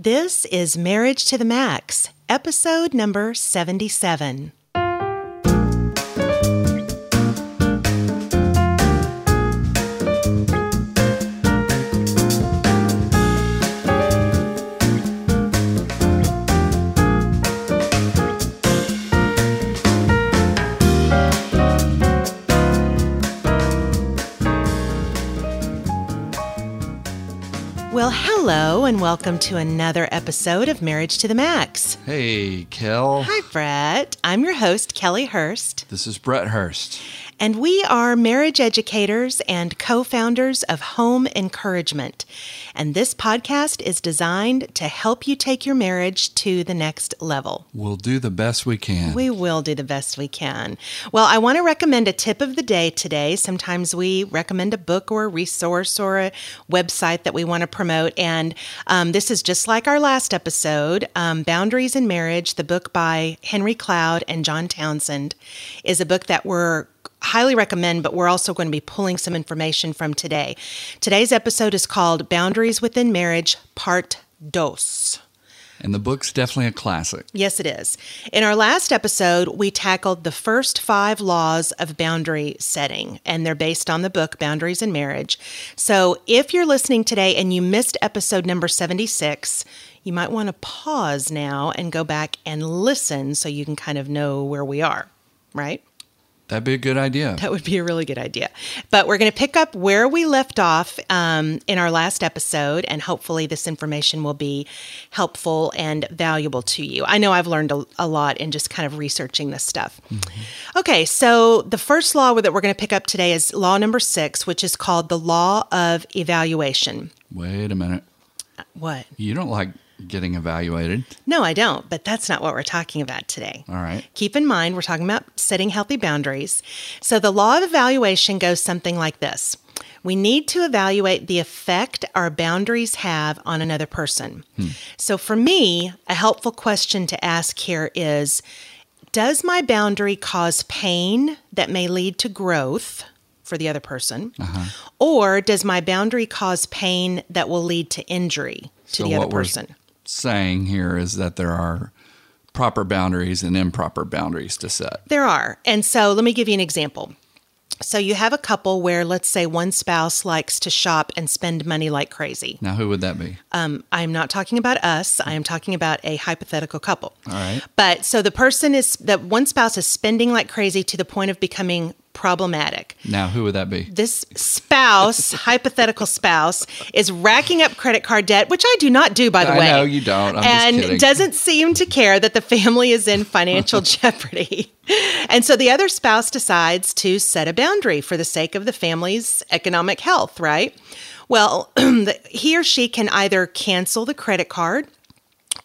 This is Marriage to the Max, episode number 77. And welcome to another episode of Marriage to the Max. Hey, Kel. Hi, Brett. I'm your host, Kellie Hurst, This is Brett Hurst. And we are marriage educators and co founders of Home Encouragement. And this podcast is designed to help you take your marriage to the next level. We'll do the best we can. We will do the best we can. Well, I want to recommend a tip of the day today. Sometimes we recommend a book or a resource or a website that we want to promote. And um, this is just like our last episode um, Boundaries in Marriage, the book by Henry Cloud and John Townsend, is a book that we're highly recommend, but we're also going to be pulling some information from today. Today's episode is called Boundaries Within Marriage, Part Dos. and the book's definitely a classic. Yes, it is. In our last episode, we tackled the first five laws of boundary setting, and they're based on the book Boundaries in Marriage. So if you're listening today and you missed episode number 76, you might want to pause now and go back and listen so you can kind of know where we are, right? That'd be a good idea. That would be a really good idea. But we're going to pick up where we left off um, in our last episode, and hopefully, this information will be helpful and valuable to you. I know I've learned a, a lot in just kind of researching this stuff. Okay, so the first law that we're going to pick up today is law number six, which is called the law of evaluation. Wait a minute. What? You don't like getting evaluated. No, I don't, but that's not what we're talking about today. All right. Keep in mind, we're talking about setting healthy boundaries. So, the law of evaluation goes something like this We need to evaluate the effect our boundaries have on another person. Hmm. So, for me, a helpful question to ask here is Does my boundary cause pain that may lead to growth? For the other person, uh-huh. or does my boundary cause pain that will lead to injury to So the other person? Saying here is that there are proper boundaries and improper boundaries to set. There are. And so let me give you an example. So you have a couple where, let's say, one spouse likes to shop and spend money like crazy. Now, who would that be? Um, I'm not talking about us. I am talking about a hypothetical couple. All right. But so the person is that one spouse is spending like crazy to the point of becoming problematic. Now, who would that be? This spouse, hypothetical spouse, is racking up credit card debt, which I do not do, by the I way. know you don't. I'm and doesn't seem to care that the family is in financial jeopardy. And so the other spouse decides to set a boundary for the sake of the family's economic health, right? Well, he or she can either cancel the credit card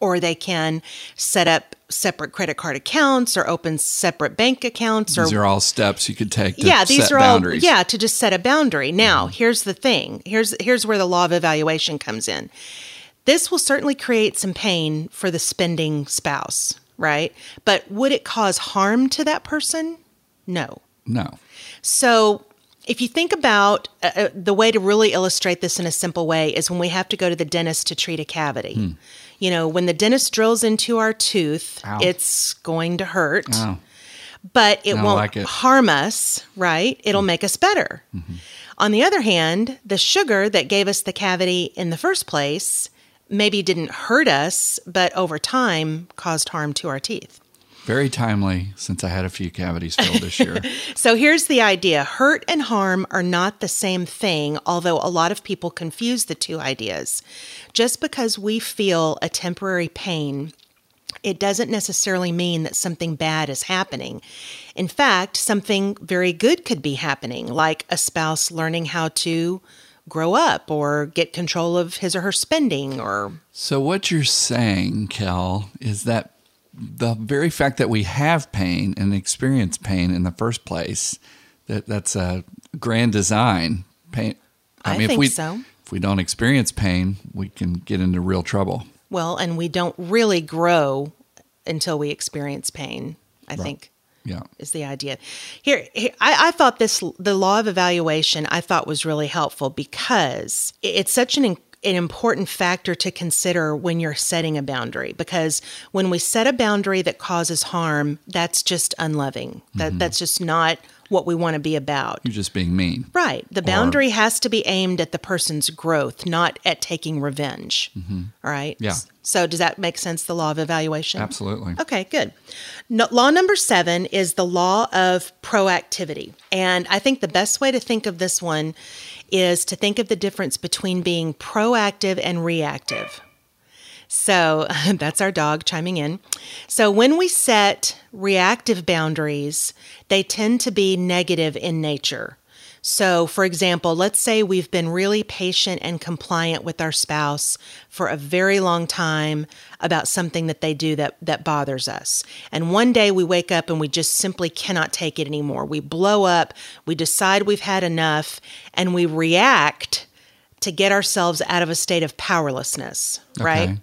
or they can set up separate credit card accounts or open separate bank accounts or These are all steps you could take to yeah these set are boundaries. all yeah to just set a boundary. Now here's the thing. Here's here's where the law of evaluation comes in. This will certainly create some pain for the spending spouse right? But would it cause harm to that person? No. No. so if you think about uh, uh, the way to really illustrate this in a simple way is when we have to go to the dentist to treat a cavity. You know, when the dentist drills into our tooth, Ow. it's going to hurt Oh, but it won't like it. harm us, right? It'll make us better. Mm-hmm. On the other hand, the sugar that gave us the cavity in the first place maybe didn't hurt us, but over time caused harm to our teeth. Very timely since I had a few cavities filled this year. So here's the idea hurt and harm are not the same thing, although a lot of people confuse the two ideas. Just because we feel a temporary pain, it doesn't necessarily mean that something bad is happening. In fact, something very good could be happening, like a spouse learning how to grow up or get control of his or her spending or So what you're saying, Kel, is that the very fact that we have pain and experience pain in the first place, that that's a grand design. Pain. I if think we, so. If we don't experience pain, we can get into real trouble. well, and we don't really grow until we experience pain, I think. Yeah. is the idea. Here, here I, I thought this the law of evaluation I thought was really helpful because it's such an an important factor to consider when you're setting a boundary because when we set a boundary that causes harm, that's just unloving. That mm-hmm. that's just not what we want to be about. You're just being mean. Right. The boundary has to be aimed at the person's growth, not at taking revenge. Mm-hmm. All right. Yeah. So does that make sense? The law of evaluation. Absolutely. Okay, good. No, law number seven is the law of proactivity. And I think the best way to think of this one is to think of the difference between being proactive and reactive. So that's our dog chiming in. So when we set reactive boundaries, they tend to be negative in nature. So, for example, let's say we've been really patient and compliant with our spouse for a very long time about something that they do that, that bothers us. And one day we wake up and we just simply cannot take it anymore. We blow up, we decide we've had enough, and we react to get ourselves out of a state of powerlessness, right? Okay. So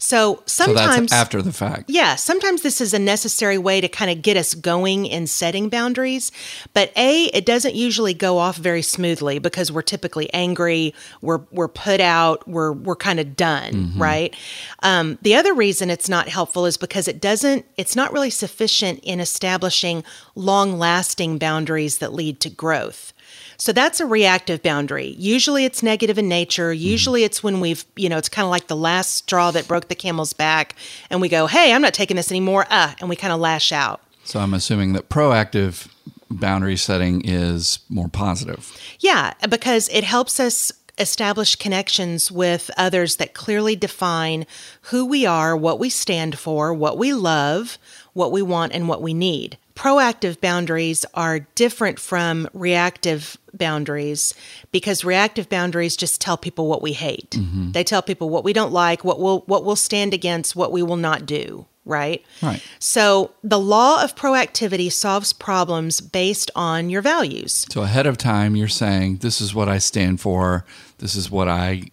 So sometimes that's after the fact. yeah, sometimes this is a necessary way to kind of get us going in setting boundaries. But A, it doesn't usually go off very smoothly because we're typically angry, we're we're put out, we're we're kind of done, right? Um, the other reason it's not helpful is because it doesn't it's not really sufficient in establishing long lasting boundaries that lead to growth. So that's a reactive boundary. Usually it's negative in nature. Usually it's when we've, you know, it's kind of like the last straw that broke the camel's back and we go, hey, I'm not taking this anymore. Uh, and we kind of lash out. So I'm assuming that proactive boundary setting is more positive. Yeah, because it helps us establish connections with others that clearly define who we are, what we stand for, what we love, what we want, and what we need. Proactive boundaries are different from reactive boundaries because reactive boundaries just tell people what we hate. Mm-hmm. They tell people what we don't like, what we'll what we'll stand against, what we will not do, right? Right. So the law of proactivity solves problems based on your values. So ahead of time, you're saying, this is what I stand for, this is what I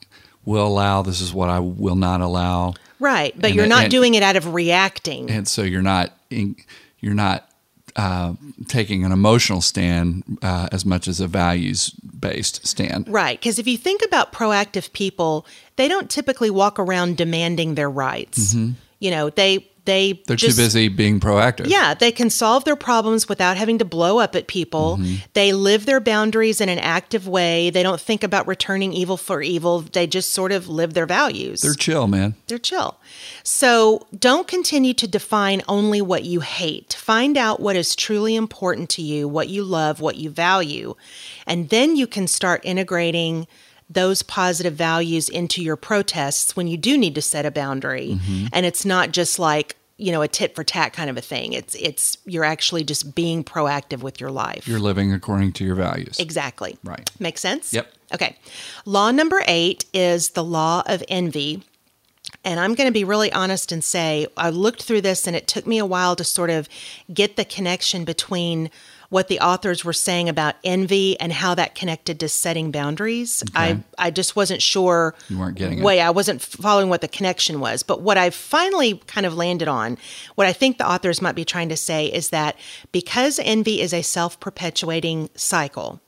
will allow, this is what I will not allow. Right, but And you're not and- doing it out of reacting. And so you're not, in, you're not uh, taking an emotional stand uh, as much as a values based stand. right, because if you think about proactive people, they don't typically walk around demanding their rights. You know, they they. They're just, too busy being proactive. Yeah, they can solve their problems without having to blow up at people. Mm-hmm. They live their boundaries in an active way. They don't think about returning evil for evil. They just sort of live their values. They're chill, man. They're chill. So don't continue to define only what you hate. Find out what is truly important to you, what you love, what you value. And then you can start integrating those positive values into your protests when you do need to set a boundary. Mm-hmm. And it's not just like, you know, a tit for tat kind of a thing. It's it's you're actually just being proactive with your life. You're living according to your values. Exactly. Right. Make sense? Yep. Okay. Law number eight is the law of envy. And I'm going to be really honest and say I looked through this and it took me a while to sort of get the connection between what the authors were saying about envy and how that connected to setting boundaries. I, I just wasn't sure. You weren't getting it. way I wasn't following what the connection was. But what I finally kind of landed on, what I think the authors might be trying to say is that because envy is a self perpetuating cycle,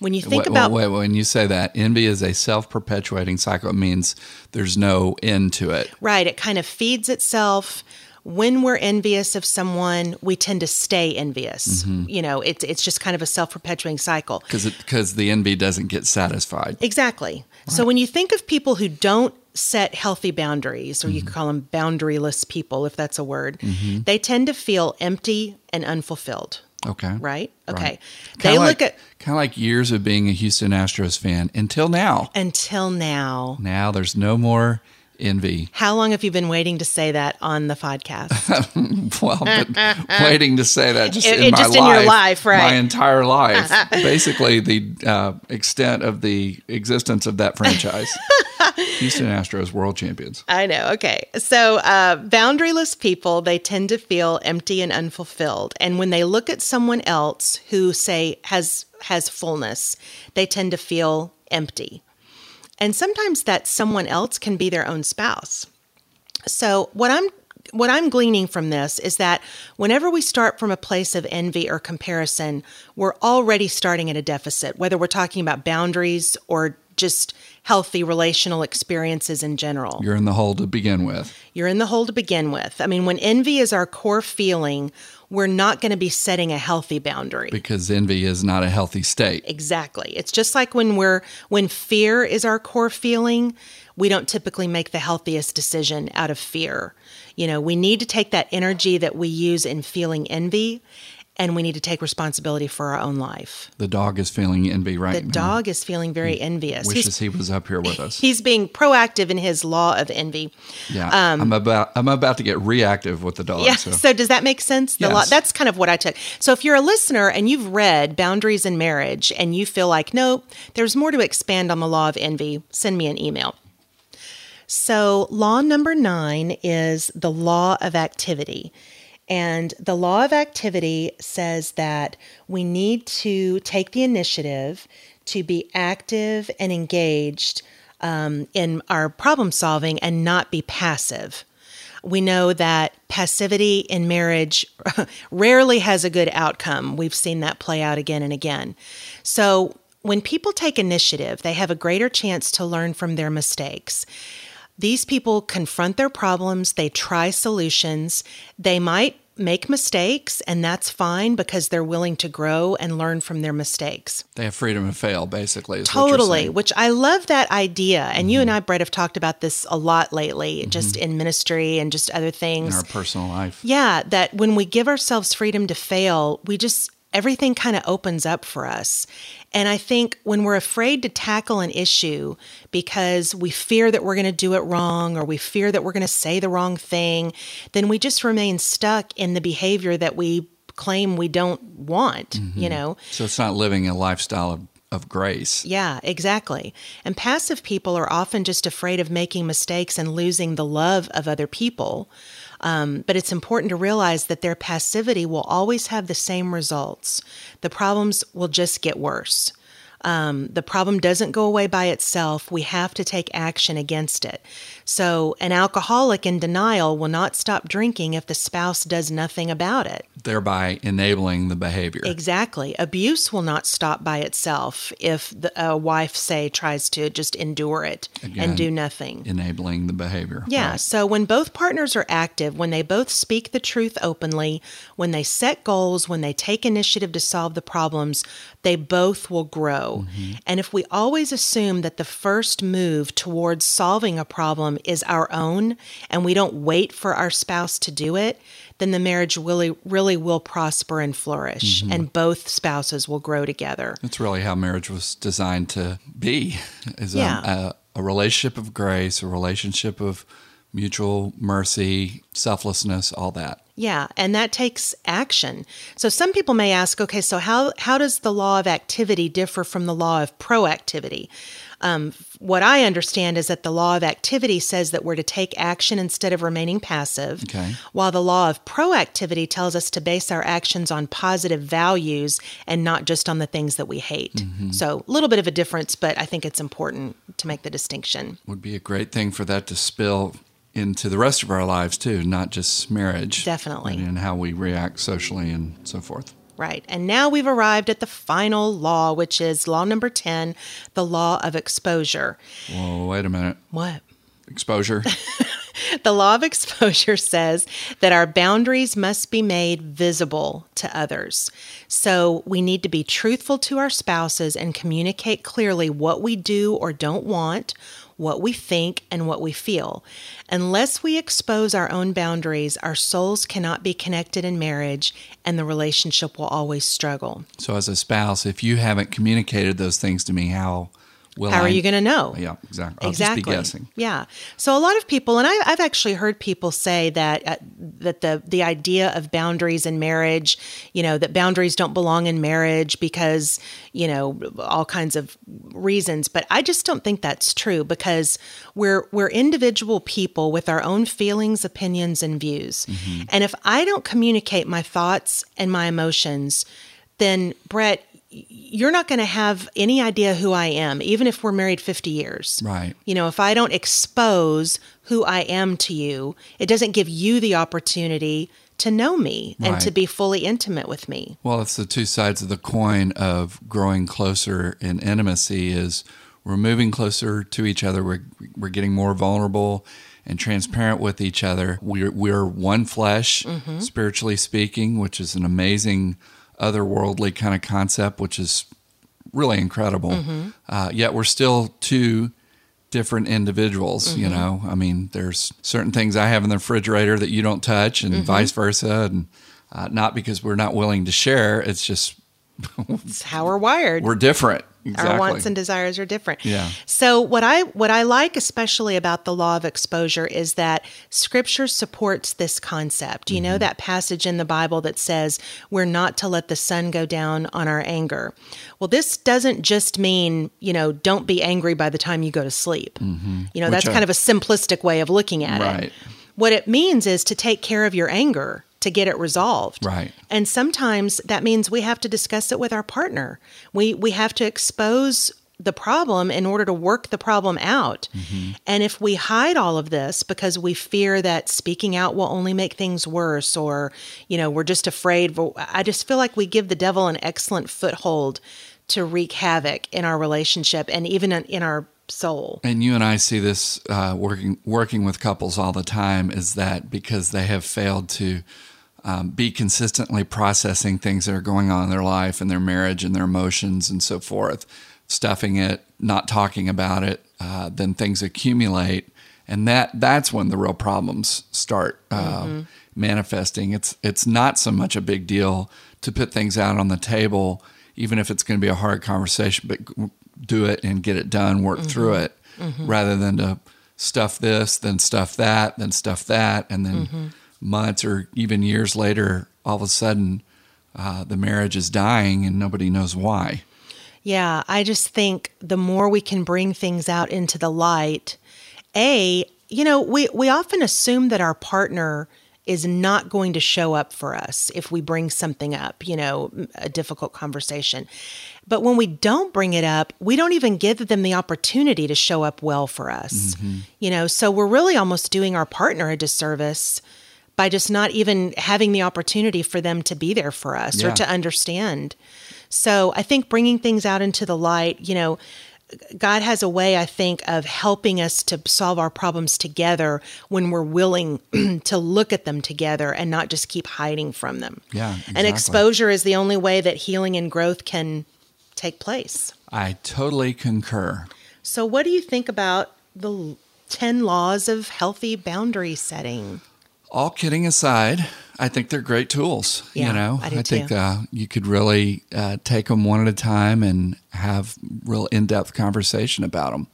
when you think wait, about wait, wait, when you say that, envy is a self perpetuating cycle. It means there's no end to it. Right. It kind of feeds itself. When we're envious of someone, we tend to stay envious. Mm-hmm. You know, it's it's just kind of a self perpetuating cycle. Because because the envy doesn't get satisfied. Exactly. So when you think of people who don't set healthy boundaries, or you could call them boundaryless people, if that's a word, mm-hmm. they tend to feel empty and unfulfilled. Okay. Right? Okay. Kinda They like, look at kind of like years of being a Houston Astros fan until now. until now. Now there's no more envy. How long have you been waiting to say that on the podcast? Well, but waiting to say that just It- in it my just life, in your life, right. My entire life, basically the uh, extent of the existence of that franchise. Houston Astros world champions. I know. Okay. So, uh, boundaryless people, they tend to feel empty and unfulfilled. And when they look at someone else who, say, has has fullness, they tend to feel empty. And sometimes that someone else can be their own spouse. So, what I'm what I'm gleaning from this is that whenever we start from a place of envy or comparison, we're already starting at a deficit, whether we're talking about boundaries or just healthy relational experiences in general. You're in the hole to begin with. You're in the hole to begin with. I mean, when envy is our core feeling, we're not going to be setting a healthy boundary. Because envy is not a healthy state. Exactly. It's just like when we're when fear is our core feeling, we don't typically make the healthiest decision out of fear. You know, we need to take that energy that we use in feeling envy and we need to take responsibility for our own life. The dog is feeling envy right The now. dog is feeling very envious. wishes He's, he was up here with us. he's being proactive in his law of envy. Yeah, I'm about I'm about to get reactive with the dog. Um, Yeah. so. So does that make sense? The law, Yes. that's kind of what I took. So if you're a listener and you've read Boundaries in Marriage and you feel like, no, there's more to expand on the law of envy, send me an email. So law number nine is the law of activity. And the law of activity says that we need to take the initiative to be active and engaged um, in our problem solving and not be passive. We know that passivity in marriage rarely has a good outcome. We've seen that play out again and again. So, when people take initiative, they have a greater chance to learn from their mistakes. These people confront their problems, they try solutions, they might make mistakes, and that's fine because they're willing to grow and learn from their mistakes. They have freedom to fail, basically. is what you're Totally, which I love that idea. And you and mm-hmm. I, Brett, have talked about this a lot lately, mm-hmm. just in ministry and just other things. in our personal life. Yeah, that when we give ourselves freedom to fail, we just everything kind of opens up for us. And I think when we're afraid to tackle an issue because we fear that we're going to do it wrong or we fear that we're going to say the wrong thing, then we just remain stuck in the behavior that we claim we don't want, mm-hmm. you know? So it's not living a lifestyle of, of grace. Yeah, exactly. And passive people are often just afraid of making mistakes and losing the love of other people. Um, but it's important to realize that their passivity will always have the same results. The problems will just get worse. Um, the problem doesn't go away by itself. We have to take action against it. So, an alcoholic in denial will not stop drinking if the spouse does nothing about it. thereby enabling the behavior. Exactly. Abuse will not stop by itself if the, a wife, say, tries to just endure it Again, and do nothing. enabling the behavior. Yeah. Right. So when both partners are active, when they both speak the truth openly, when they set goals, when they take initiative to solve the problems, they both will grow. Mm-hmm. And if we always assume that the first move towards solving a problem is our own and we don't wait for our spouse to do it, then the marriage really really will prosper and flourish mm-hmm. and both spouses will grow together. That's really how marriage was designed to be is Yeah. a, a, a relationship of grace, a relationship of mutual mercy, selflessness, all that. Yeah, and that takes action. So some people may ask, okay, so how how does the law of activity differ from the law of proactivity? Um, what I understand is that the law of activity says that we're to take action instead of remaining passive, Okay. while the law of proactivity tells us to base our actions on positive values and not just on the things that we hate. So a little bit of a difference, but I think it's important to make the distinction. Would be a great thing for that to spill into the rest of our lives too, not just marriage. Definitely. And how we react socially and so forth. Right. And now we've arrived at the final law, which is law number 10, the law of exposure. Whoa, wait a minute. What? Exposure. The law of exposure says that our boundaries must be made visible to others. So we need to be truthful to our spouses and communicate clearly what we do or don't want, what we think, and what we feel. Unless we expose our own boundaries, our souls cannot be connected in marriage and the relationship will always struggle. so as a spouse, if you haven't communicated those things to me, how will How I are you going to know? Yeah, exactly. I'll exactly. just be guessing. Yeah. So a lot of people, and I, I've actually heard people say that uh, that the the idea of boundaries in marriage, you know, that boundaries don't belong in marriage because you know all kinds of reasons. But I just don't think that's true because we're we're individual people with our own feelings, opinions, and views. And if I don't communicate my thoughts and my emotions, then Brett. You're not going to have any idea who I am, even if we're married 50 years. Right. You know, if I don't expose who I am to you, it doesn't give you the opportunity to know me and to be fully intimate with me. Well, it's the two sides of the coin of growing closer in intimacy is we're moving closer to each other. We're we're getting more vulnerable and transparent with each other. We're we're one flesh, mm-hmm. spiritually speaking, which is an amazing otherworldly kind of concept, which is really incredible. Uh, yet we're still two different individuals. You know, I mean, there's certain things I have in the refrigerator that you don't touch, and vice versa, and uh, not because we're not willing to share. It's just It's how we're wired. we're different. Exactly. Our wants and desires are different. Yeah. So what I what I like especially about the law of exposure is that scripture supports this concept. You Mm-hmm. know that passage in the Bible that says we're not to let the sun go down on our anger. Well, this doesn't just mean, you know, don't be angry by the time you go to sleep. You know, Mm-hmm. Which that's I- kind of a simplistic way of looking at Right. it. What it means is to take care of your anger, to get it resolved. Right. And sometimes that means we have to discuss it with our partner. We we have to expose the problem in order to work the problem out. And if we hide all of this because we fear that speaking out will only make things worse or you know, we're just afraid I just feel like we give the devil an excellent foothold to wreak havoc in our relationship and even in, in our soul. And you and I see this uh, working working with couples all the time. Is that because they have failed to um, be consistently processing things that are going on in their life and their marriage and their emotions and so forth, stuffing it, not talking about it, uh, then things accumulate, and that that's when the real problems start uh, manifesting. It's it's not so much a big deal to put things out on the table, even if it's going to be a hard conversation, but do it and get it done, work through it, rather than to stuff this, then stuff that, then stuff that, and then months or even years later, all of a sudden, uh, the marriage is dying and nobody knows why. Yeah, I just think the more we can bring things out into the light, a, you know, we we often assume that our partner is not going to show up for us if we bring something up, you know, a difficult conversation. But when we don't bring it up, we don't even give them the opportunity to show up well for us. You know, so we're really almost doing our partner a disservice by just not even having the opportunity for them to be there for us or to understand. So I think bringing things out into the light, you know, God has a way, I think, of helping us to solve our problems together when we're willing to look at them together and not just keep hiding from them. Yeah, And exposure is the only way that healing and growth can take place. I totally concur. So, what do you think about the 10 laws of healthy boundary setting? All kidding aside, I think they're great tools. Yeah, you know, I do think uh, you could really uh, take them one at a time and have real in-depth conversation about them.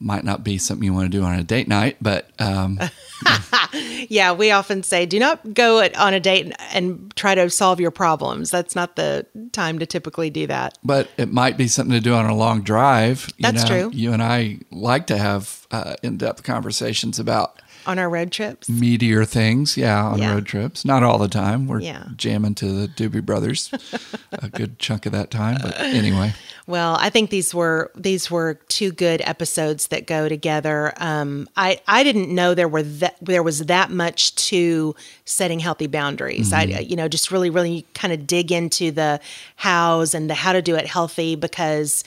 Might not be something you want to do on a date night, but um, Yeah, we often say do not go on a date and, try to solve your problems. That's not the time to typically do that. but it might be something to do on a long drive. You That's know, true. You and I like to have uh, in-depth conversations about On our road trips. meteor things. Yeah, on Yeah. road trips. Not all the time. We're Yeah. jamming to the Doobie Brothers a good chunk of that time. But anyway. Well, I think these were these were two good episodes that go together. Um, I I didn't know there were that there was that much to setting healthy boundaries. I you know just really really kind of dig into the hows and the how to do it healthy because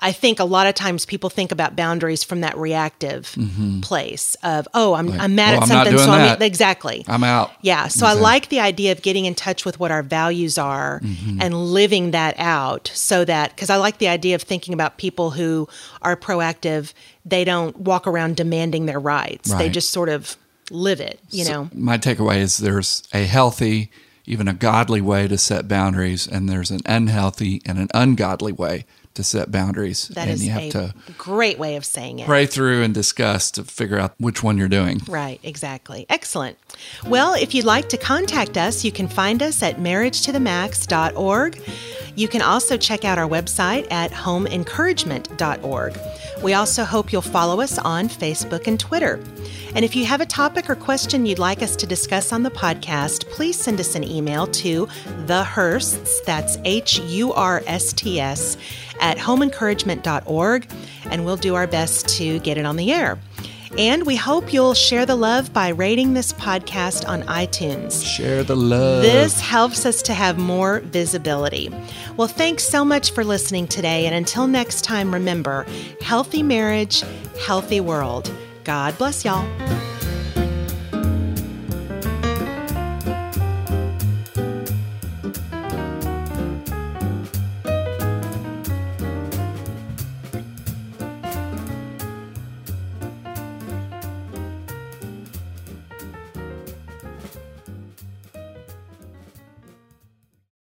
I think a lot of times people think about boundaries from that reactive place of oh I'm I'm mad "Oh, at not something so doing I'm exactly I'm out. yeah. So I like the idea of getting in touch with what our values are Mm-hmm. and living that out so that, because I like the idea of thinking about people who are proactive, they don't walk around demanding their rights. They just sort of live it, you So know? my takeaway is there's a healthy, even a godly way to set boundaries, and there's an unhealthy and an ungodly way to set boundaries. That and is you have a to great way of saying it. pray through and discuss to figure out which one you're doing. Right, exactly. Excellent. Well, if you'd like to contact us, you can find us at marriagetothemax.org. You can also check out our website at homeencouragement.org. We also hope you'll follow us on Facebook and Twitter. And if you have a topic or question you'd like us to discuss on the podcast, please send us an email to the Hursts, that's H U R S T S, at homeencouragement.org, and we'll do our best to get it on the air. And we hope you'll share the love by rating this podcast on iTunes. Share the love. This helps us to have more visibility. Well, thanks so much for listening today. And until next time, remember healthy marriage, healthy world. God bless y'all.